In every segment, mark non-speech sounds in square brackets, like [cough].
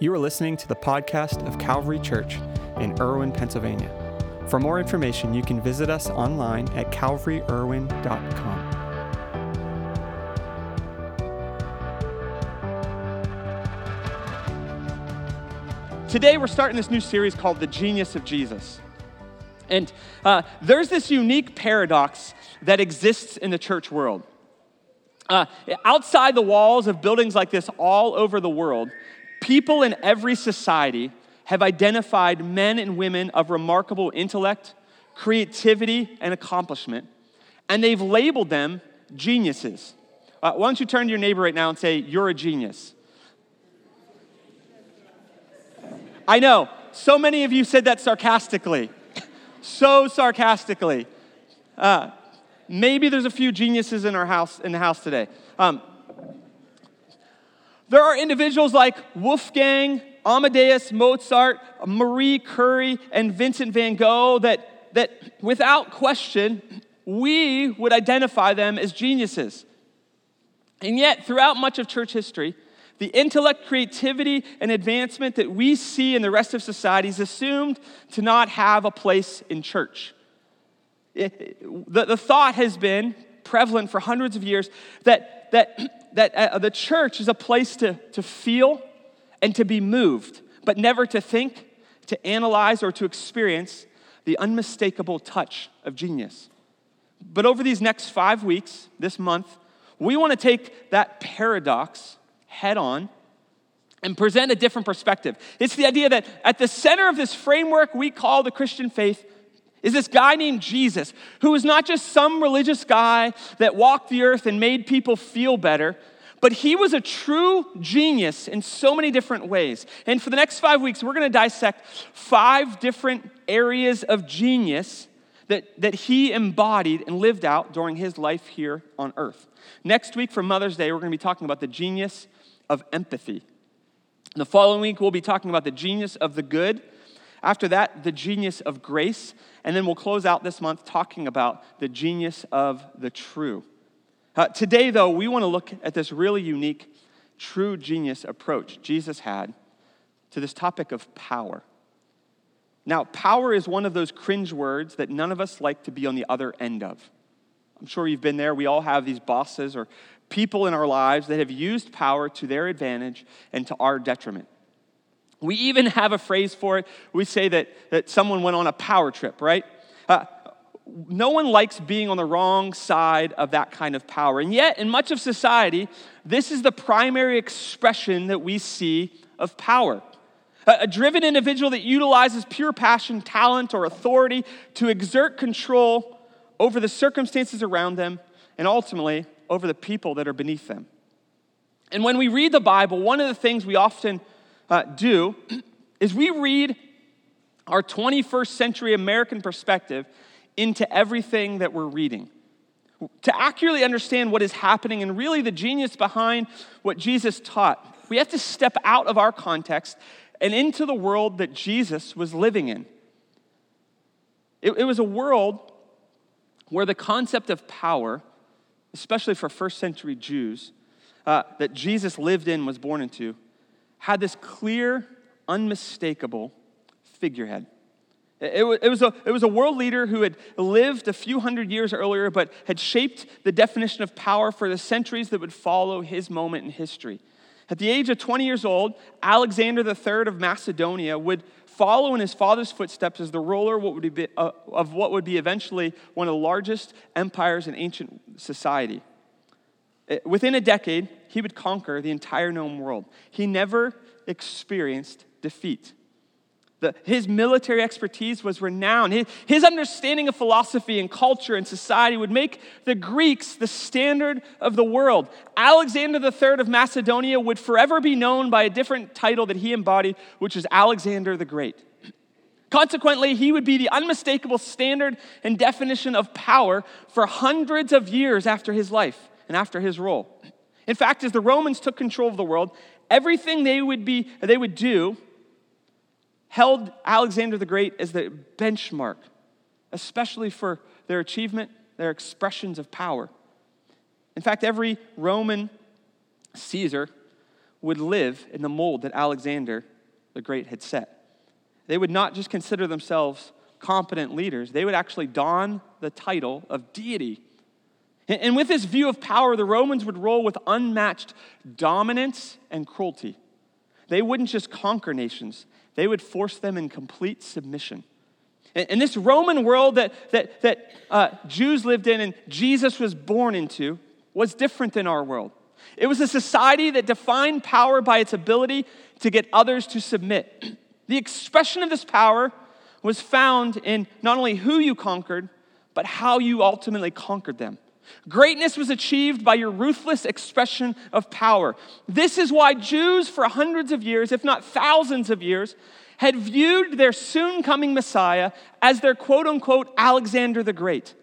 You are listening to the podcast of Calvary Church in Irwin, Pennsylvania. For more information, you can visit us online at calvaryirwin.com. Today, we're starting this new series called The Genius of Jesus. And uh, there's this unique paradox that exists in the church world. Uh, outside the walls of buildings like this all over the world, people in every society have identified men and women of remarkable intellect, creativity, and accomplishment, and they've labeled them geniuses. Uh, why don't you turn to your neighbor right now and say, You're a genius? I know, so many of you said that sarcastically. so sarcastically. Uh, maybe there's a few geniuses in our house in the house today. Um, there are individuals like Wolfgang, Amadeus Mozart, Marie Curie, and Vincent van Gogh that, that without question, we would identify them as geniuses. And yet, throughout much of church history, the intellect, creativity, and advancement that we see in the rest of society is assumed to not have a place in church. It, the, the thought has been prevalent for hundreds of years that, that, that uh, the church is a place to, to feel and to be moved, but never to think, to analyze, or to experience the unmistakable touch of genius. But over these next five weeks, this month, we want to take that paradox head on and present a different perspective. It's the idea that at the center of this framework we call the Christian faith is this guy named Jesus, who was not just some religious guy that walked the earth and made people feel better, but he was a true genius in so many different ways. And for the next five weeks, we're going to dissect five different areas of genius that, that he embodied and lived out during his life here on earth. Next week, for Mother's Day, we're going to be talking about the genius of empathy. The following week, we'll be talking about the genius of the good. After that, the genius of grace. And then we'll close out this month talking about the genius of the true. Uh, today, though, we want to look at this really unique, true genius approach Jesus had to this topic of power. Now, power is one of those cringe words that none of us like to be on the other end of. I'm sure you've been there. We all have these bosses or people in our lives that have used power to their advantage and to our detriment. We even have a phrase for it. We say that, that someone went on a power trip, right? Uh, no one likes being on the wrong side of that kind of power. And yet, in much of society, this is the primary expression that we see of power. A, a driven individual that utilizes pure passion, talent, or authority to exert control over the circumstances around them and ultimately over the people that are beneath them. And when we read the Bible, one of the things we often uh, do is we read our 21st century American perspective into everything that we're reading. To accurately understand what is happening and really the genius behind what Jesus taught, we have to step out of our context and into the world that Jesus was living in. It, it was a world where the concept of power, especially for first century Jews, uh, that Jesus lived in, was born into, had this clear, unmistakable figurehead. It, was a, was a world leader who had lived a few hundred years earlier, but had shaped the definition of power for the centuries that would follow his moment in history. At the age of 20 years old, Alexander III of Macedonia would follow in his father's footsteps as the ruler uh, of what would be eventually one of the largest empires in ancient society. Eh, within a decade, he would conquer the entire known world. He never experienced defeat. The, his military expertise was renowned. His, his understanding of philosophy and culture and society would make the Greeks the standard of the world. Alexander III of Macedonia would forever be known by a different title that he embodied, which is Alexander the Great. [clears throat] Consequently, he would be the unmistakable standard and definition of power for hundreds of years after his life and after his rule. In fact, as the Romans took control of the world, everything they would, be, they would do held Alexander the Great as the benchmark, especially for their achievement, their expressions of power. In fact, every Roman Caesar would live in the mold that Alexander the Great had set. They would not just consider themselves competent leaders, they would actually don the title of deity. And with this view of power, the Romans would rule with unmatched dominance and cruelty. They wouldn't just conquer nations, they would force them in complete submission. And this Roman world that, that, that uh, Jews lived in and Jesus was born into was different than our world. It was a society that defined power by its ability to get others to submit. [clears throat] The expression of this power was found in not only who you conquered, but how you ultimately conquered them. Greatness was achieved by your ruthless expression of power. This is why Jews, for hundreds of years, if not thousands of years, had viewed their soon coming Messiah as their quote unquote Alexander the Great.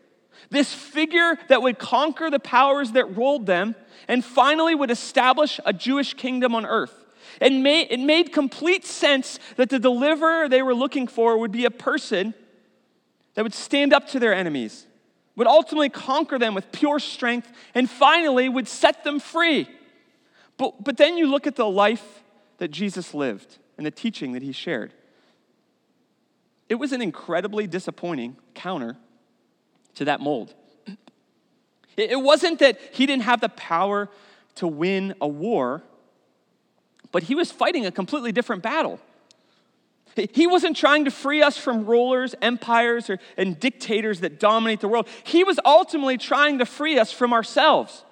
This figure that would conquer the powers that ruled them and finally would establish a Jewish kingdom on earth. Made, it made complete sense that the deliverer they were looking for would be a person that would stand up to their enemies, would ultimately conquer them with pure strength, and finally would set them free. But, but then you look at the life that Jesus lived and the teaching that he shared. It was an incredibly disappointing counter to that mold. It wasn't that he didn't have the power to win a war, but he was fighting a completely different battle. He wasn't trying to free us from rulers, empires, or, and dictators that dominate the world. He was ultimately trying to free us from ourselves.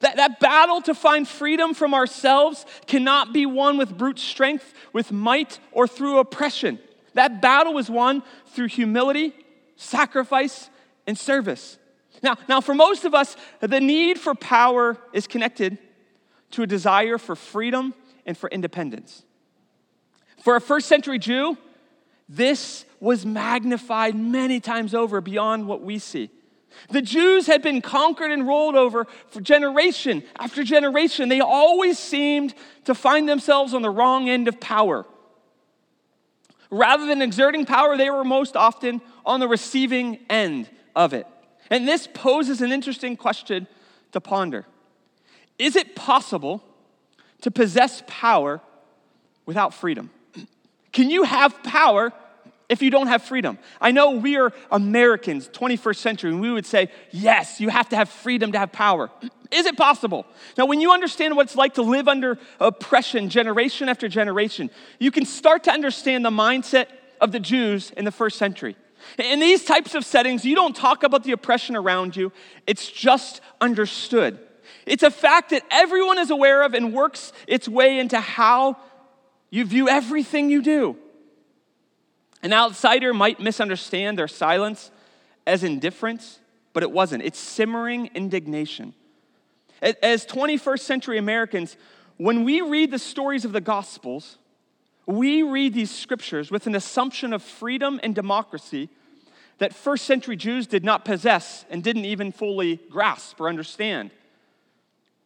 That, that battle to find freedom from ourselves cannot be won with brute strength, with might, or through oppression. That battle was won through humility, sacrifice, and service. Now, now, for most of us, the need for power is connected to a desire for freedom and for independence. For a first century Jew, this was magnified many times over beyond what we see. The Jews had been conquered and rolled over for generation after generation. They always seemed to find themselves on the wrong end of power. Rather than exerting power, they were most often on the receiving end of it. And this poses an interesting question to ponder Is it possible to possess power without freedom? Can you have power if you don't have freedom? I know we are Americans, 21st century, and we would say, yes, you have to have freedom to have power. [clears throat] Is it possible? Now, when you understand what it's like to live under oppression generation after generation, you can start to understand the mindset of the Jews in the first century. In these types of settings, you don't talk about the oppression around you, it's just understood. It's a fact that everyone is aware of and works its way into how you view everything you do. An outsider might misunderstand their silence as indifference, but it wasn't. It's simmering indignation. As 21st century Americans, when we read the stories of the Gospels, we read these scriptures with an assumption of freedom and democracy that first century Jews did not possess and didn't even fully grasp or understand.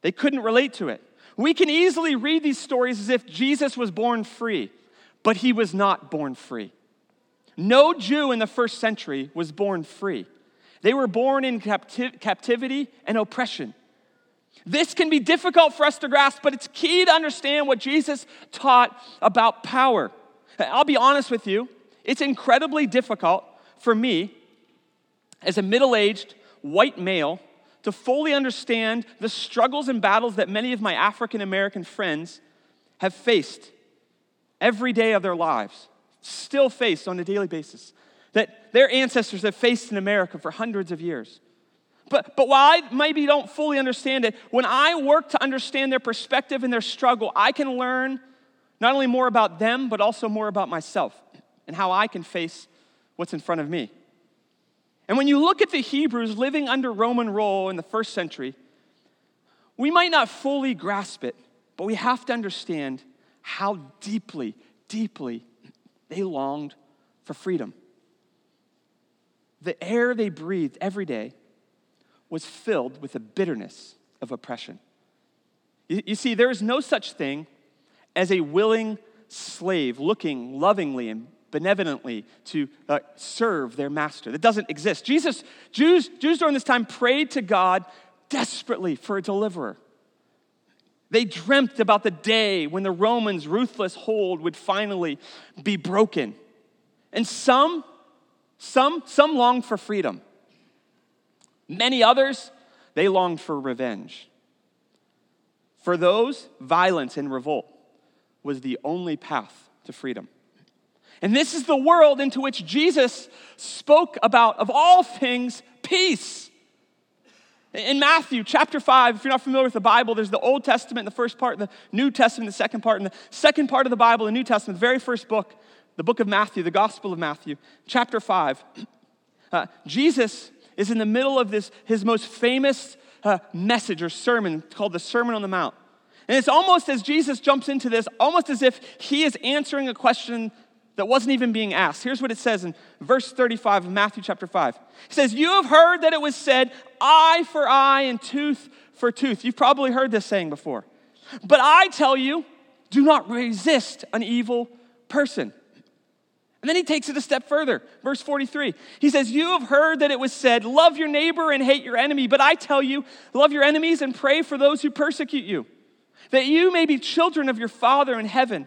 They couldn't relate to it. We can easily read these stories as if Jesus was born free, but he was not born free. No Jew in the first century was born free. They were born in capti- captivity and oppression. This can be difficult for us to grasp, but it's key to understand what Jesus taught about power. I'll be honest with you, it's incredibly difficult for me as a middle aged white male to fully understand the struggles and battles that many of my African American friends have faced every day of their lives still face on a daily basis, that their ancestors have faced in America for hundreds of years. But, but while I maybe don't fully understand it, when I work to understand their perspective and their struggle, I can learn not only more about them, but also more about myself and how I can face what's in front of me. And when you look at the Hebrews living under Roman rule in the first century, we might not fully grasp it, but we have to understand how deeply, deeply they longed for freedom. The air they breathed every day was filled with the bitterness of oppression. You, you see, there is no such thing as a willing slave looking lovingly and benevolently to uh, serve their master. That doesn't exist. Jesus, Jews, Jews during this time prayed to God desperately for a deliverer. They dreamt about the day when the Romans' ruthless hold would finally be broken. And some, some, some longed for freedom. Many others, they longed for revenge. For those, violence and revolt was the only path to freedom. And this is the world into which Jesus spoke about, of all things, peace. In Matthew chapter 5, if you're not familiar with the Bible, there's the Old Testament, the first part, the New Testament, the second part. And the second part of the Bible, the New Testament, the very first book, the book of Matthew, the Gospel of Matthew, chapter 5, uh, Jesus is in the middle of this, his most famous uh, message or sermon called the Sermon on the Mount. And it's almost as Jesus jumps into this, almost as if he is answering a question that wasn't even being asked. Here's what it says in verse 35 of Matthew chapter 5. It says, You have heard that it was said, eye for eye and tooth for tooth. You've probably heard this saying before. But I tell you, do not resist an evil person. And then he takes it a step further. Verse 43. He says, You have heard that it was said, Love your neighbor and hate your enemy. But I tell you, love your enemies and pray for those who persecute you, that you may be children of your Father in heaven.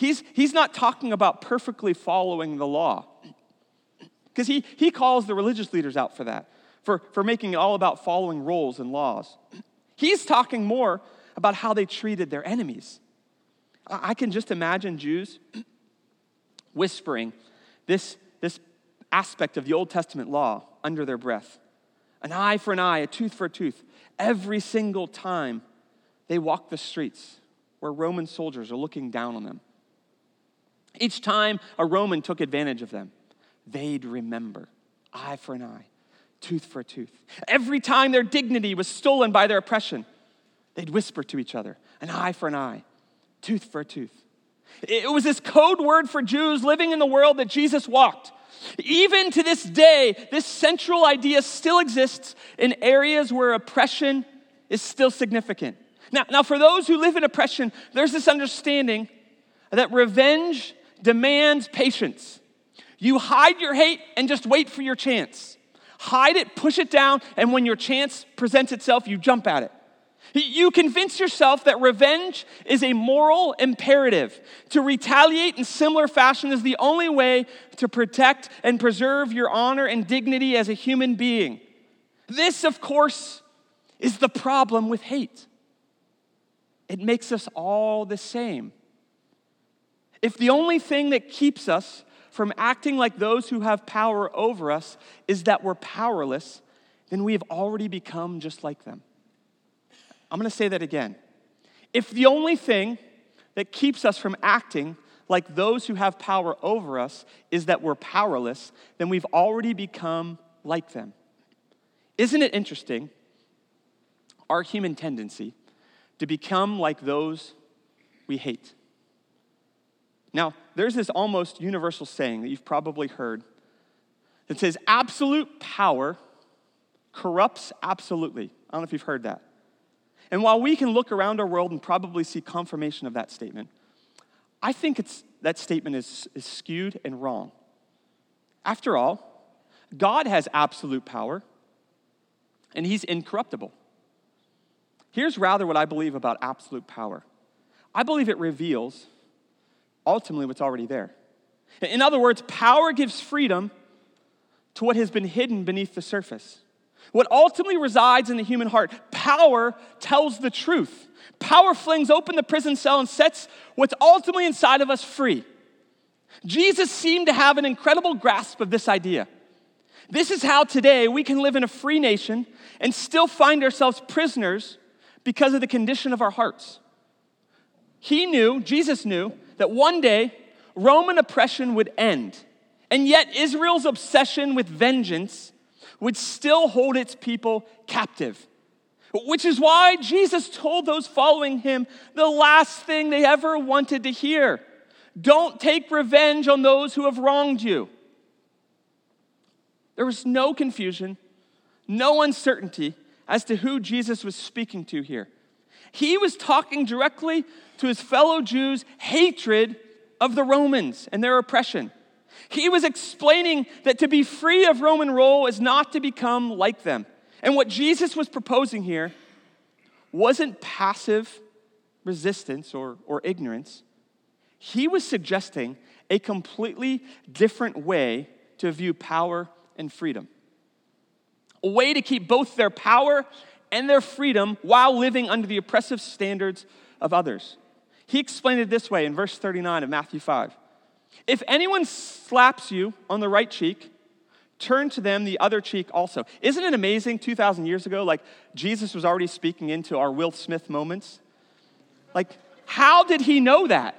he's, he's not talking about perfectly following the law. Because he, he calls the religious leaders out for that, for, for making it all about following rules and laws. He's talking more about how they treated their enemies. I, I can just imagine Jews whispering this, this aspect of the Old Testament law under their breath an eye for an eye, a tooth for a tooth, every single time they walk the streets where Roman soldiers are looking down on them. Each time a Roman took advantage of them, they'd remember eye for an eye, tooth for a tooth. Every time their dignity was stolen by their oppression, they'd whisper to each other an eye for an eye, tooth for a tooth. It was this code word for Jews living in the world that Jesus walked. Even to this day, this central idea still exists in areas where oppression is still significant. Now, now, for those who live in oppression, there's this understanding that revenge demands patience. You hide your hate and just wait for your chance. Hide it, push it down, and when your chance presents itself, you jump at it. You convince yourself that revenge is a moral imperative. To retaliate in similar fashion is the only way to protect and preserve your honor and dignity as a human being. This, of course, is the problem with hate. It makes us all the same. If the only thing that keeps us from acting like those who have power over us is that we're powerless, then we have already become just like them. I'm going to say that again. If the only thing that keeps us from acting like those who have power over us is that we're powerless, then we've already become like them. Isn't it interesting? Our human tendency to become like those we hate. Now, there's this almost universal saying that you've probably heard that says, absolute power corrupts absolutely. I don't know if you've heard that. And while we can look around our world and probably see confirmation of that statement, I think it's, that statement is, is skewed and wrong. After all, God has absolute power, and He's incorruptible. Here's rather what I believe about absolute power I believe it reveals ultimately what's already there. In other words, power gives freedom to what has been hidden beneath the surface. What ultimately resides in the human heart, power tells the truth. Power flings open the prison cell and sets what's ultimately inside of us free. Jesus seemed to have an incredible grasp of this idea. This is how today we can live in a free nation and still find ourselves prisoners because of the condition of our hearts. He knew, Jesus knew, that one day Roman oppression would end. And yet, Israel's obsession with vengeance would still hold its people captive. Which is why Jesus told those following him the last thing they ever wanted to hear don't take revenge on those who have wronged you. There was no confusion, no uncertainty as to who Jesus was speaking to here. He was talking directly to his fellow Jews' hatred of the Romans and their oppression. He was explaining that to be free of Roman rule is not to become like them. And what Jesus was proposing here wasn't passive resistance or, or ignorance. He was suggesting a completely different way to view power and freedom. A way to keep both their power and their freedom while living under the oppressive standards of others. He explained it this way in verse 39 of Matthew 5. If anyone slaps you on the right cheek, turn to them the other cheek also. Isn't it amazing 2,000 years ago, like Jesus was already speaking into our Will Smith moments? Like, how did he know that?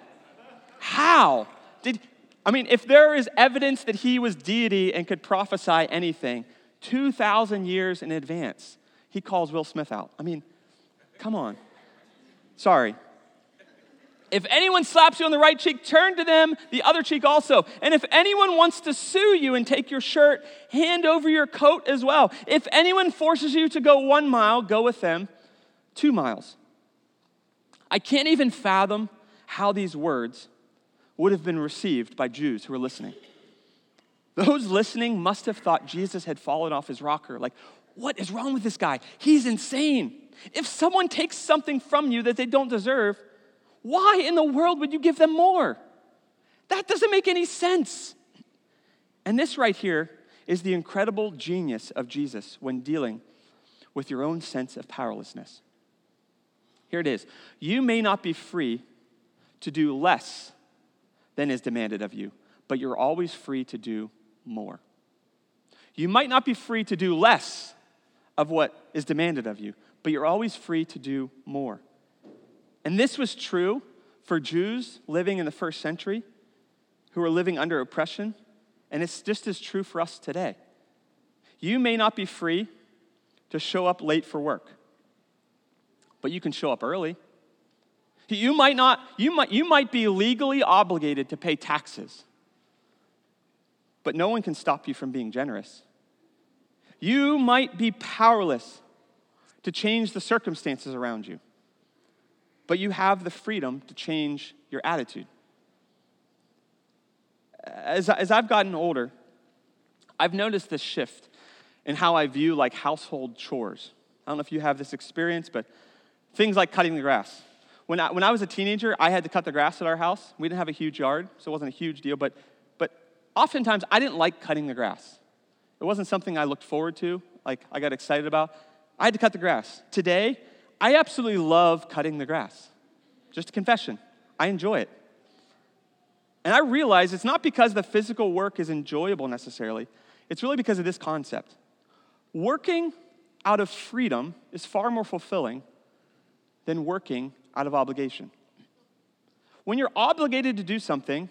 How? Did, I mean, if there is evidence that he was deity and could prophesy anything 2,000 years in advance, he calls Will Smith out. I mean, come on. Sorry, if anyone slaps you on the right cheek, turn to them the other cheek also. And if anyone wants to sue you and take your shirt, hand over your coat as well. If anyone forces you to go one mile, go with them two miles. I can't even fathom how these words would have been received by Jews who were listening. Those listening must have thought Jesus had fallen off his rocker. Like, what is wrong with this guy? He's insane. If someone takes something from you that they don't deserve, why in the world would you give them more? That doesn't make any sense. And this right here is the incredible genius of Jesus when dealing with your own sense of powerlessness. Here it is You may not be free to do less than is demanded of you, but you're always free to do more. You might not be free to do less of what is demanded of you, but you're always free to do more. And this was true for Jews living in the first century who were living under oppression, and it's just as true for us today. You may not be free to show up late for work, but you can show up early. You might not, you might, you might be legally obligated to pay taxes, but no one can stop you from being generous. You might be powerless to change the circumstances around you but you have the freedom to change your attitude. As, as I've gotten older, I've noticed this shift in how I view like household chores. I don't know if you have this experience, but things like cutting the grass. When I, when I was a teenager, I had to cut the grass at our house. We didn't have a huge yard, so it wasn't a huge deal, but, but oftentimes I didn't like cutting the grass. It wasn't something I looked forward to, like I got excited about. I had to cut the grass. Today, I absolutely love cutting the grass. Just a confession. I enjoy it. And I realize it's not because the physical work is enjoyable necessarily, it's really because of this concept. Working out of freedom is far more fulfilling than working out of obligation. When you're obligated to do something,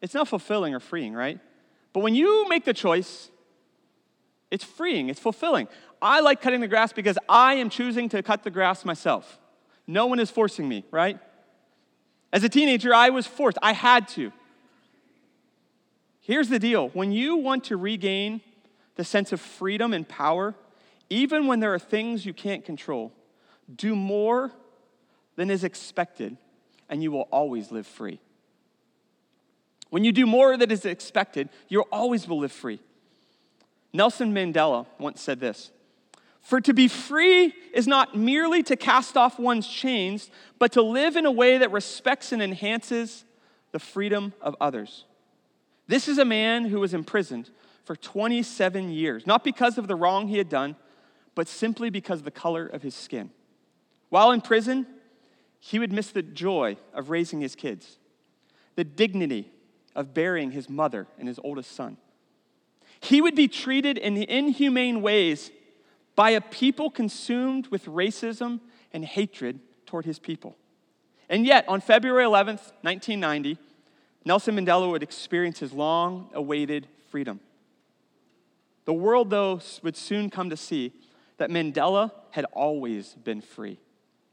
it's not fulfilling or freeing, right? But when you make the choice, it's freeing, it's fulfilling. I like cutting the grass because I am choosing to cut the grass myself. No one is forcing me, right? As a teenager, I was forced, I had to. Here's the deal when you want to regain the sense of freedom and power, even when there are things you can't control, do more than is expected, and you will always live free. When you do more than is expected, you always will live free. Nelson Mandela once said this For to be free is not merely to cast off one's chains, but to live in a way that respects and enhances the freedom of others. This is a man who was imprisoned for 27 years, not because of the wrong he had done, but simply because of the color of his skin. While in prison, he would miss the joy of raising his kids, the dignity of burying his mother and his oldest son. He would be treated in inhumane ways by a people consumed with racism and hatred toward his people. And yet, on February 11th, 1990, Nelson Mandela would experience his long awaited freedom. The world, though, would soon come to see that Mandela had always been free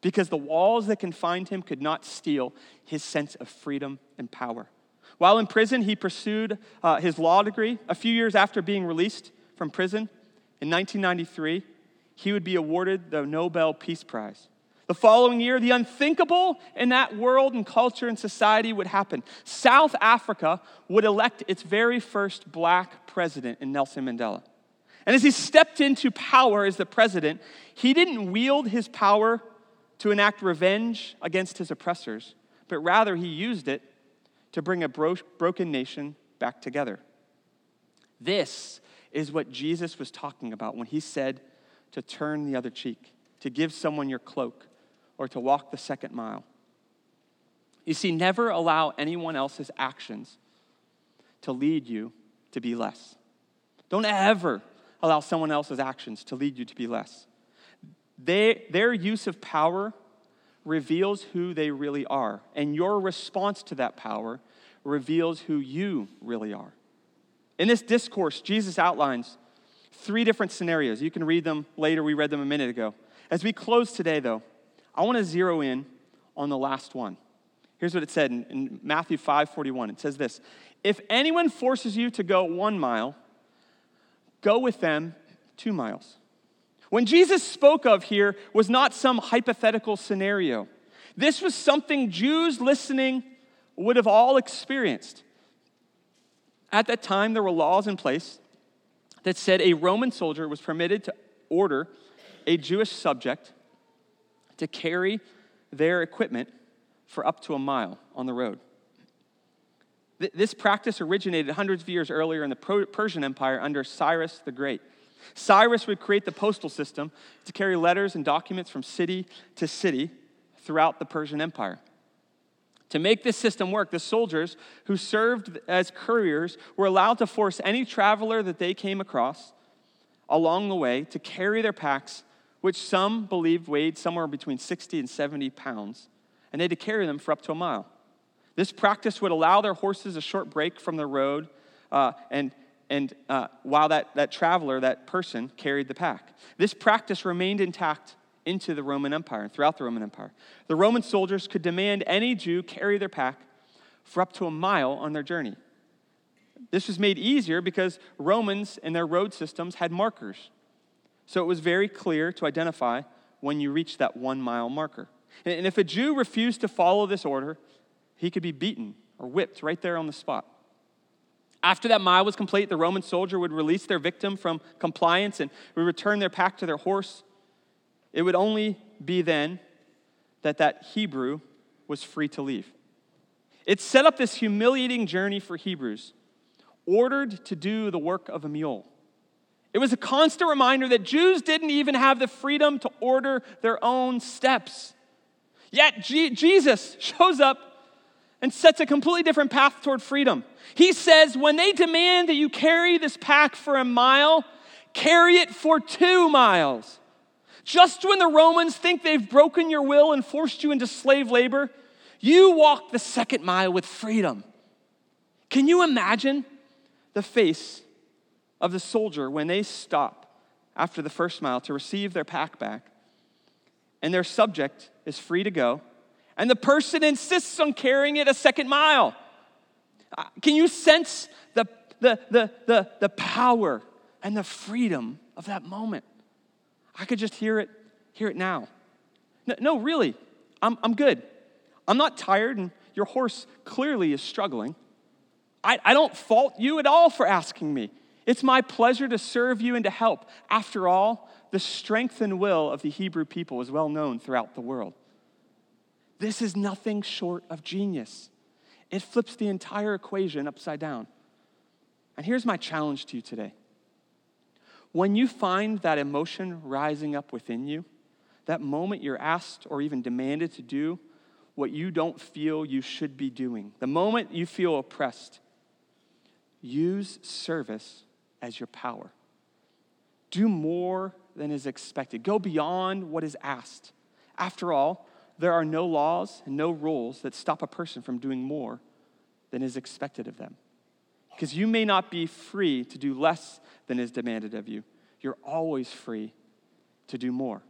because the walls that confined him could not steal his sense of freedom and power. While in prison, he pursued uh, his law degree. A few years after being released from prison in 1993, he would be awarded the Nobel Peace Prize. The following year, the unthinkable in that world and culture and society would happen. South Africa would elect its very first black president in Nelson Mandela. And as he stepped into power as the president, he didn't wield his power to enact revenge against his oppressors, but rather he used it to bring a bro- broken nation back together. This is what Jesus was talking about when he said to turn the other cheek, to give someone your cloak, or to walk the second mile. You see, never allow anyone else's actions to lead you to be less. Don't ever allow someone else's actions to lead you to be less. They, their use of power reveals who they really are, and your response to that power reveals who you really are. In this discourse, Jesus outlines three different scenarios. You can read them later, we read them a minute ago. As we close today, though, I want to zero in on the last one. Here's what it said in, in Matthew 5 41. It says this If anyone forces you to go one mile, go with them two miles. When Jesus spoke of here was not some hypothetical scenario. This was something Jews listening would have all experienced. At that time, there were laws in place that said a Roman soldier was permitted to order a Jewish subject to carry their equipment for up to a mile on the road. This practice originated hundreds of years earlier in the Persian Empire under Cyrus the Great. Cyrus would create the postal system to carry letters and documents from city to city throughout the Persian Empire. To make this system work, the soldiers who served as couriers were allowed to force any traveler that they came across along the way to carry their packs, which some believed weighed somewhere between 60 and 70 pounds, and they had to carry them for up to a mile. This practice would allow their horses a short break from the road uh, and and uh, while that, that traveler, that person, carried the pack. This practice remained intact into the Roman Empire and throughout the Roman Empire. The Roman soldiers could demand any Jew carry their pack for up to a mile on their journey. This was made easier because Romans and their road systems had markers. So it was very clear to identify when you reached that one mile marker. And if a Jew refused to follow this order, he could be beaten or whipped right there on the spot. After that mile was complete, the Roman soldier would release their victim from compliance and would return their pack to their horse. It would only be then that that Hebrew was free to leave. It set up this humiliating journey for Hebrews, ordered to do the work of a mule. It was a constant reminder that Jews didn't even have the freedom to order their own steps. Yet G- Jesus [laughs] shows up and sets a completely different path toward freedom. He says, when they demand that you carry this pack for a mile, carry it for two miles. Just when the Romans think they've broken your will and forced you into slave labor, you walk the second mile with freedom. Can you imagine the face of the soldier when they stop after the first mile to receive their pack back and their subject is free to go? and the person insists on carrying it a second mile. Uh, can you sense the, the, the, the, the power and the freedom of that moment? I could just hear it, hear it now. No, no really, I'm, I'm good. I'm not tired, and your horse clearly is struggling. I, I don't fault you at all for asking me. It's my pleasure to serve you and to help. After all, the strength and will of the Hebrew people is well known throughout the world. This is nothing short of genius. It flips the entire equation upside down. And here's my challenge to you today. When you find that emotion rising up within you, that moment you're asked or even demanded to do what you don't feel you should be doing, the moment you feel oppressed, use service as your power. Do more than is expected, go beyond what is asked. After all, there are no laws and no rules that stop a person from doing more than is expected of them. Because you may not be free to do less than is demanded of you. You're always free to do more.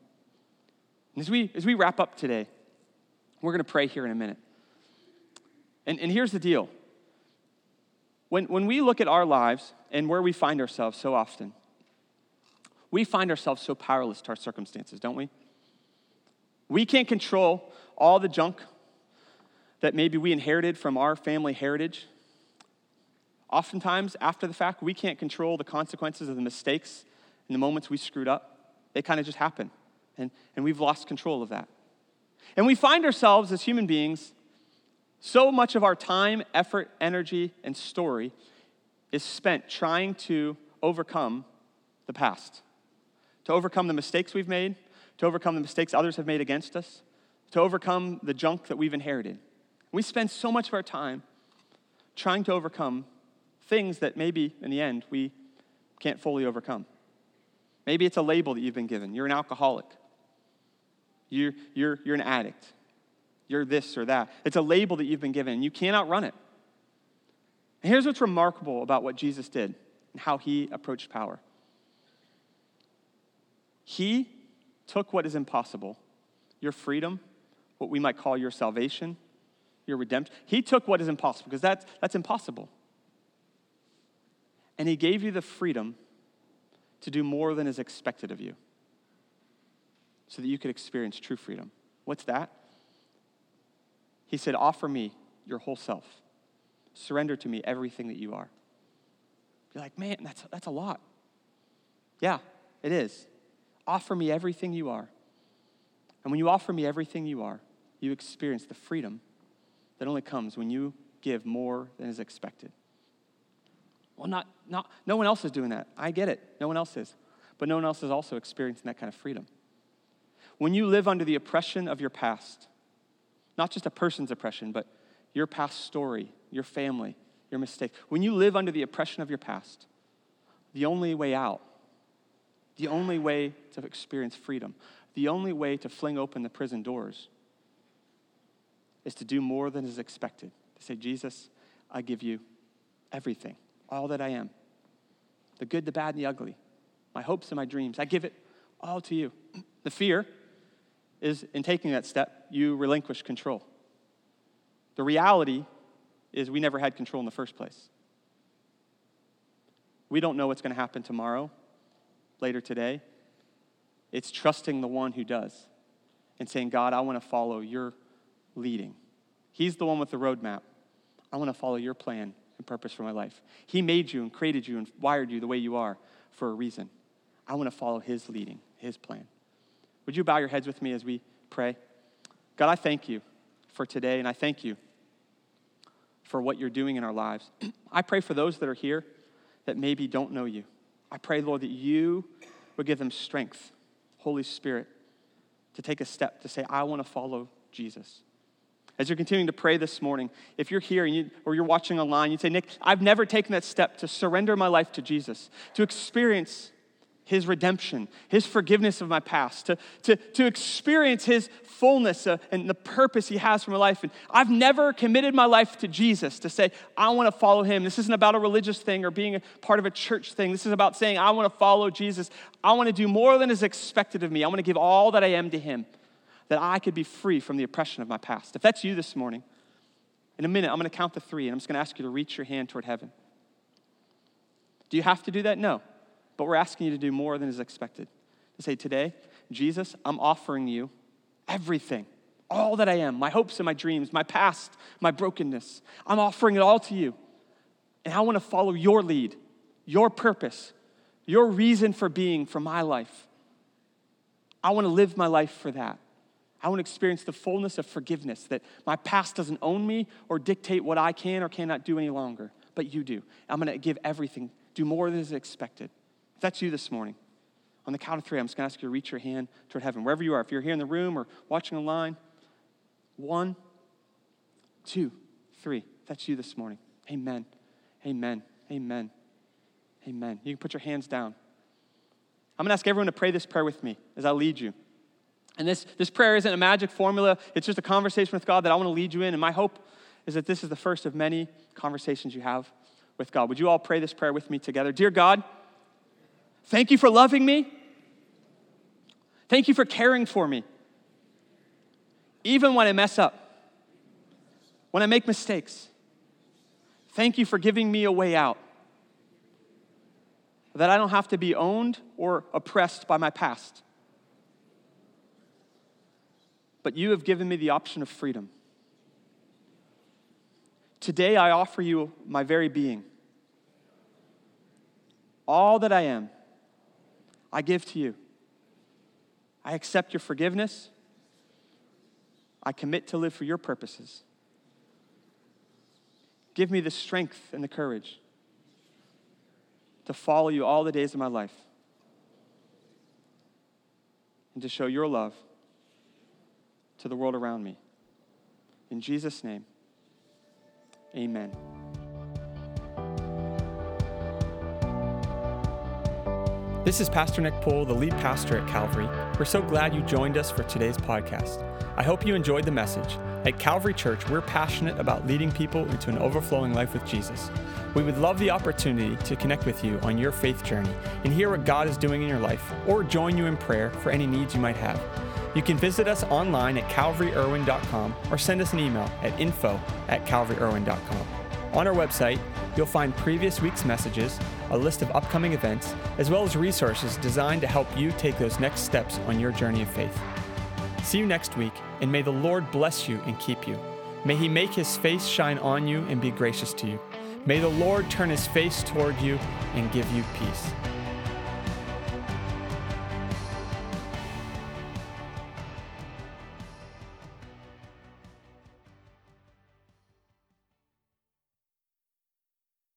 And as we, as we wrap up today, we're going to pray here in a minute. And, and here's the deal when, when we look at our lives and where we find ourselves so often, we find ourselves so powerless to our circumstances, don't we? We can't control all the junk that maybe we inherited from our family heritage. Oftentimes, after the fact, we can't control the consequences of the mistakes and the moments we screwed up. They kind of just happen, and, and we've lost control of that. And we find ourselves as human beings, so much of our time, effort, energy, and story is spent trying to overcome the past, to overcome the mistakes we've made, to overcome the mistakes others have made against us, to overcome the junk that we've inherited. We spend so much of our time trying to overcome things that maybe in the end we can't fully overcome. Maybe it's a label that you've been given. You're an alcoholic. You're, you're, you're an addict. You're this or that. It's a label that you've been given, and you cannot run it. And here's what's remarkable about what Jesus did and how he approached power. He took what is impossible, your freedom, what we might call your salvation, your redemption. He took what is impossible, because that's, that's impossible. And he gave you the freedom to do more than is expected of you so that you could experience true freedom. What's that? He said, Offer me your whole self. Surrender to me everything that you are. You're like, man, that's, that's a lot. Yeah, it is. Offer me everything you are. And when you offer me everything you are, you experience the freedom that only comes when you give more than is expected. Well, not, not, no one else is doing that. I get it. No one else is. But no one else is also experiencing that kind of freedom. When you live under the oppression of your past, not just a person's oppression, but your past story, your family, your mistake, when you live under the oppression of your past, the only way out, the only way to experience freedom, the only way to fling open the prison doors is to do more than is expected. To say, Jesus, I give you everything all that I am the good, the bad, and the ugly, my hopes and my dreams. I give it all to you. The fear is in taking that step, you relinquish control. The reality is we never had control in the first place. We don't know what's going to happen tomorrow, later today. It's trusting the one who does and saying, God, I want to follow your leading. He's the one with the roadmap. I want to follow your plan and purpose for my life. He made you and created you and wired you the way you are for a reason. I want to follow His leading, His plan. Would you bow your heads with me as we pray? God, I thank you for today, and I thank you for what you're doing in our lives. [clears throat] I pray for those that are here that maybe don't know you. I pray, Lord, that you would give them strength, Holy Spirit, to take a step to say, I want to follow Jesus as you're continuing to pray this morning, if you're here you, or you're watching online, you'd say, Nick, I've never taken that step to surrender my life to Jesus, to experience his redemption, his forgiveness of my past, to, to, to experience his fullness uh, and the purpose he has for my life. And I've never committed my life to Jesus to say, I want to follow him. This isn't about a religious thing or being a part of a church thing. This is about saying, I want to follow Jesus. I want to do more than is expected of me. I want to give all that I am to him that I could be free from the oppression of my past. If that's you this morning, in a minute, I'm going to count the three and I'm just going to ask you to reach your hand toward heaven. Do you have to do that? No. But we're asking you to do more than is expected. To say, today, Jesus, I'm offering you everything, all that I am, my hopes and my dreams, my past, my brokenness. I'm offering it all to you. And I want to follow your lead, your purpose, your reason for being for my life. I want to live my life for that. I want to experience the fullness of forgiveness that my past doesn't own me or dictate what I can or cannot do any longer, but you do. I'm going to give everything, do more than is expected. If that's you this morning, on the count of three, I'm just going to ask you to reach your hand toward heaven, wherever you are. If you're here in the room or watching online, one, two, three. That's you this morning. Amen. Amen. Amen. Amen. You can put your hands down. I'm going to ask everyone to pray this prayer with me as I lead you. And this, this prayer isn't a magic formula, it's just a conversation with God that I want to lead you in. And my hope is that this is the first of many conversations you have with God. Would you all pray this prayer with me together? Dear God, thank you for loving me. Thank you for caring for me. Even when I mess up, when I make mistakes, thank you for giving me a way out. That I don't have to be owned or oppressed by my past. But you have given me the option of freedom. Today I offer you my very being. All that I am, I give to you. I accept your forgiveness. I commit to live for your purposes. Give me the strength and the courage to follow you all the days of my life and to show your love to the world around me. In Jesus' name, amen. This is Pastor Nick Poole, the lead pastor at Calvary. We're so glad you joined us for today's podcast. I hope you enjoyed the message. At Calvary Church, we're passionate about leading people into an overflowing life with Jesus. We would love the opportunity to connect with you on your faith journey and hear what God is doing in your life or join you in prayer for any needs you might have. You can visit us online at calvaryirwin.com or send us an email at info at calvaryirwin.com. On our website, you'll find previous week's messages, a list of upcoming events, as well as resources designed to help you take those next steps on your journey of faith. See you next week, and may the Lord bless you and keep you. May he make his face shine on you and be gracious to you. May the Lord turn his face toward you and give you peace.